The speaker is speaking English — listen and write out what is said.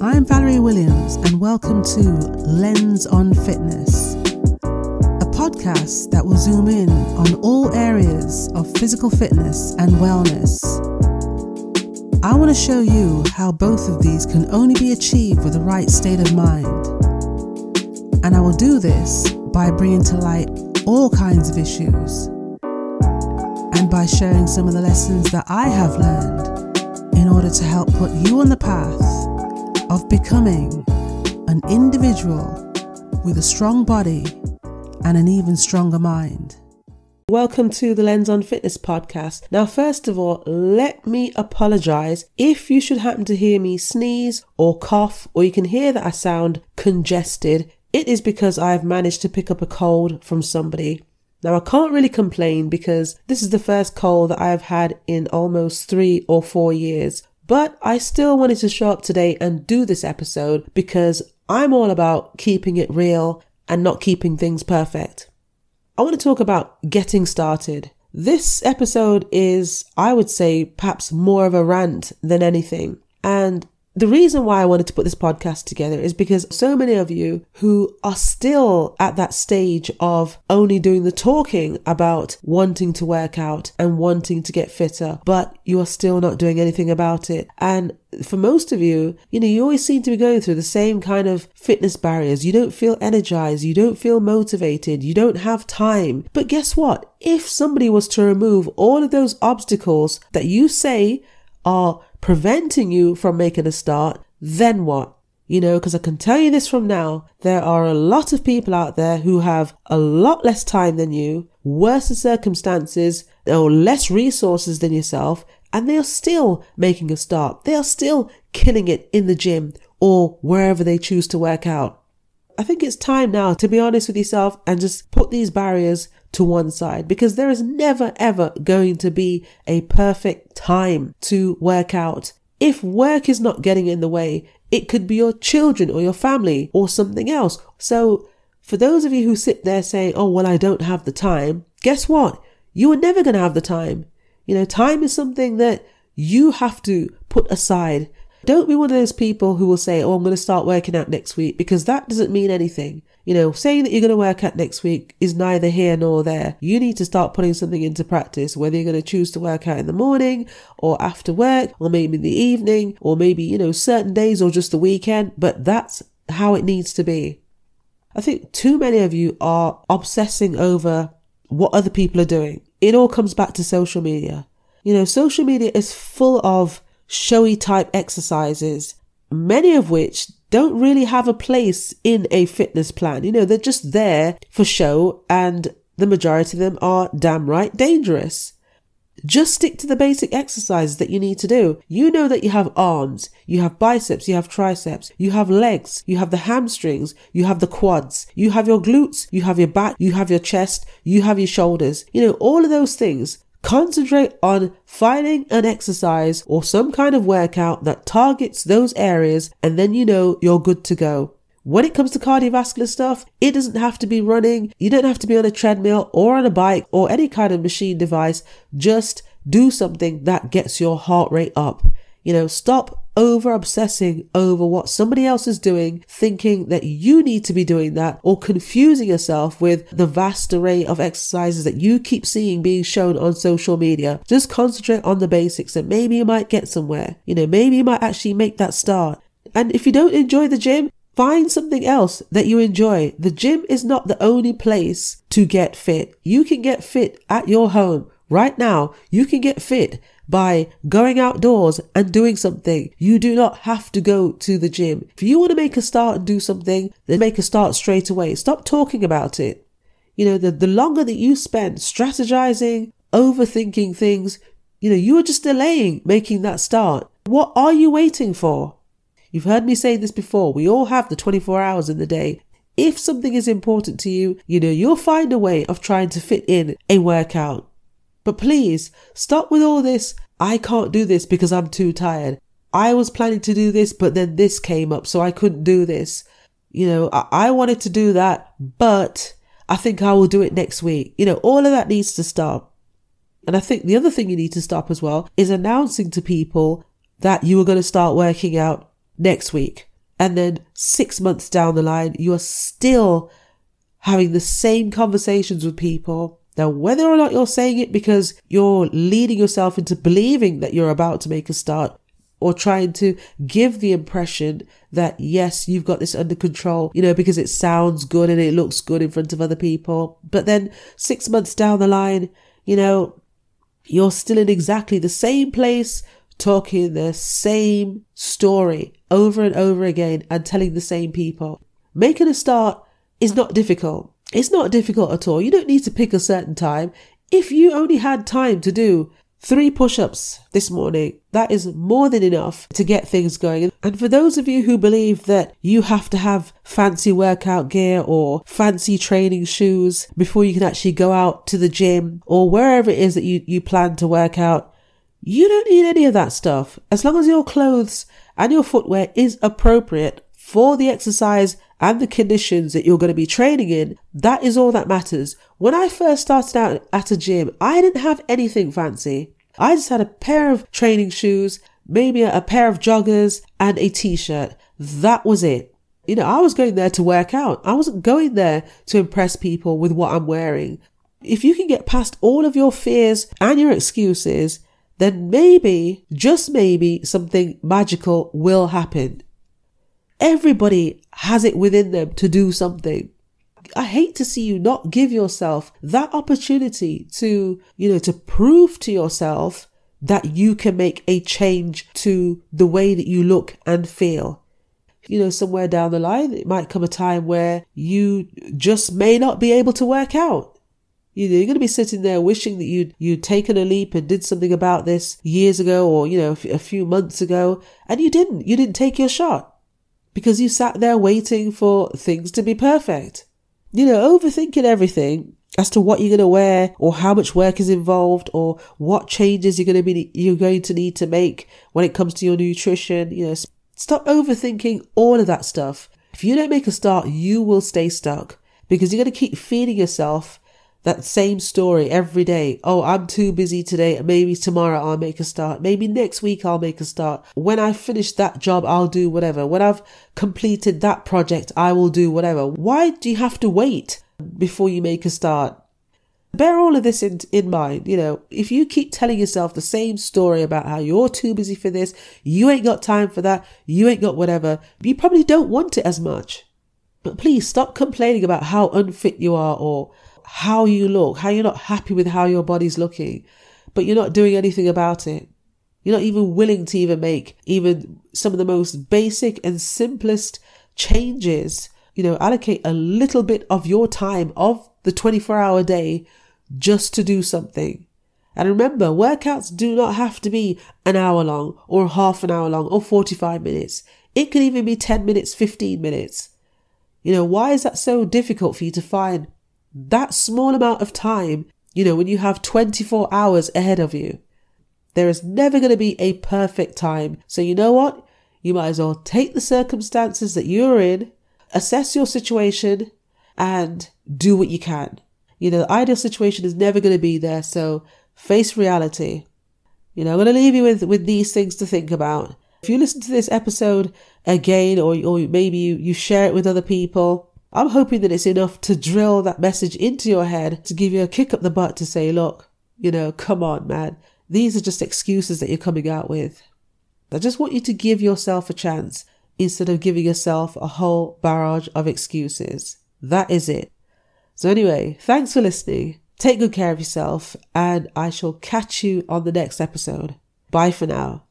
I'm Valerie Williams, and welcome to Lens on Fitness, a podcast that will zoom in on all areas of physical fitness and wellness. I want to show you how both of these can only be achieved with the right state of mind. And I will do this by bringing to light all kinds of issues and by sharing some of the lessons that I have learned in order to help put you on the path of becoming an individual with a strong body and an even stronger mind. Welcome to the Lens on Fitness podcast. Now, first of all, let me apologize if you should happen to hear me sneeze or cough, or you can hear that I sound congested. It is because I've managed to pick up a cold from somebody. Now, I can't really complain because this is the first cold that I have had in almost three or four years. But I still wanted to show up today and do this episode because I'm all about keeping it real and not keeping things perfect. I want to talk about getting started. This episode is, I would say, perhaps more of a rant than anything. And the reason why I wanted to put this podcast together is because so many of you who are still at that stage of only doing the talking about wanting to work out and wanting to get fitter, but you are still not doing anything about it. And for most of you, you know, you always seem to be going through the same kind of fitness barriers. You don't feel energized. You don't feel motivated. You don't have time. But guess what? If somebody was to remove all of those obstacles that you say are preventing you from making a start, then what? You know, because I can tell you this from now, there are a lot of people out there who have a lot less time than you, worse circumstances, or less resources than yourself, and they are still making a start. They are still killing it in the gym or wherever they choose to work out. I think it's time now to be honest with yourself and just put these barriers to one side because there is never ever going to be a perfect time to work out. If work is not getting in the way, it could be your children or your family or something else. So for those of you who sit there saying, oh, well, I don't have the time, guess what? You are never going to have the time. You know, time is something that you have to put aside. Don't be one of those people who will say, oh, I'm going to start working out next week because that doesn't mean anything. You know, saying that you're going to work out next week is neither here nor there. You need to start putting something into practice, whether you're going to choose to work out in the morning or after work or maybe in the evening or maybe, you know, certain days or just the weekend, but that's how it needs to be. I think too many of you are obsessing over what other people are doing. It all comes back to social media. You know, social media is full of showy type exercises, many of which don't really have a place in a fitness plan. You know, they're just there for show and the majority of them are damn right dangerous. Just stick to the basic exercises that you need to do. You know that you have arms, you have biceps, you have triceps, you have legs, you have the hamstrings, you have the quads, you have your glutes, you have your back, you have your chest, you have your shoulders. You know, all of those things Concentrate on finding an exercise or some kind of workout that targets those areas and then you know you're good to go. When it comes to cardiovascular stuff, it doesn't have to be running. You don't have to be on a treadmill or on a bike or any kind of machine device. Just do something that gets your heart rate up. You know, stop over obsessing over what somebody else is doing, thinking that you need to be doing that, or confusing yourself with the vast array of exercises that you keep seeing being shown on social media. Just concentrate on the basics and maybe you might get somewhere. You know, maybe you might actually make that start. And if you don't enjoy the gym, Find something else that you enjoy. The gym is not the only place to get fit. You can get fit at your home. Right now, you can get fit by going outdoors and doing something. You do not have to go to the gym. If you want to make a start and do something, then make a start straight away. Stop talking about it. You know, the, the longer that you spend strategizing, overthinking things, you know, you are just delaying making that start. What are you waiting for? You've heard me say this before. We all have the 24 hours in the day. If something is important to you, you know, you'll find a way of trying to fit in a workout. But please stop with all this. I can't do this because I'm too tired. I was planning to do this, but then this came up, so I couldn't do this. You know, I, I wanted to do that, but I think I will do it next week. You know, all of that needs to stop. And I think the other thing you need to stop as well is announcing to people that you are going to start working out next week. And then six months down the line, you are still having the same conversations with people. Now, whether or not you're saying it because you're leading yourself into believing that you're about to make a start or trying to give the impression that yes, you've got this under control, you know, because it sounds good and it looks good in front of other people. But then six months down the line, you know, you're still in exactly the same place, talking the same story over and over again and telling the same people. Making a start is not difficult. It's not difficult at all. You don't need to pick a certain time. If you only had time to do three push ups this morning, that is more than enough to get things going. And for those of you who believe that you have to have fancy workout gear or fancy training shoes before you can actually go out to the gym or wherever it is that you, you plan to work out, you don't need any of that stuff. As long as your clothes and your footwear is appropriate for the exercise and the conditions that you're going to be training in, that is all that matters. When I first started out at a gym, I didn't have anything fancy. I just had a pair of training shoes, maybe a, pair of joggers and a t-shirt. That was it. You know, I was going there to work out. I wasn't going there to impress people with what I'm wearing. If you can get past all of your fears and your excuses, then maybe, just maybe, something magical will happen. Everybody has it within them to do something. I hate to see you not give yourself that opportunity to, you know, to prove to yourself that you can make a change to the way that you look and feel. You know, somewhere down the line, it might come a time where you just may not be able to work out. You know, you're going to be sitting there wishing that you'd, you'd taken a leap and did something about this years ago or, you know, a few months ago, and you didn't. You didn't take your shot because you sat there waiting for things to be perfect. You know, overthinking everything as to what you're going to wear or how much work is involved or what changes you're going to be you're going to need to make when it comes to your nutrition you know stop overthinking all of that stuff if you don't make a start you will stay stuck because you're going to keep feeding yourself that same story every day. Oh, I'm too busy today. Maybe tomorrow I'll make a start. Maybe next week I'll make a start. When I finish that job, I'll do whatever. When I've completed that project, I will do whatever. Why do you have to wait before you make a start? Bear all of this in, in mind. You know, if you keep telling yourself the same story about how you're too busy for this, you ain't got time for that, you ain't got whatever, you probably don't want it as much. But please stop complaining about how unfit you are or how you look, how you're not happy with how your body's looking, but you're not doing anything about it. You're not even willing to even make even some of the most basic and simplest changes. You know, allocate a little bit of your time of the 24 hour day just to do something. And remember, workouts do not have to be an hour long or half an hour long or 45 minutes. It could even be 10 minutes, 15 minutes. You know, why is that so difficult for you to find that small amount of time, you know, when you have 24 hours ahead of you, there is never going to be a perfect time. So, you know what? You might as well take the circumstances that you're in, assess your situation, and do what you can. You know, the ideal situation is never going to be there. So, face reality. You know, I'm going to leave you with, with these things to think about. If you listen to this episode again, or, or maybe you, you share it with other people, I'm hoping that it's enough to drill that message into your head to give you a kick up the butt to say, look, you know, come on, man. These are just excuses that you're coming out with. I just want you to give yourself a chance instead of giving yourself a whole barrage of excuses. That is it. So, anyway, thanks for listening. Take good care of yourself, and I shall catch you on the next episode. Bye for now.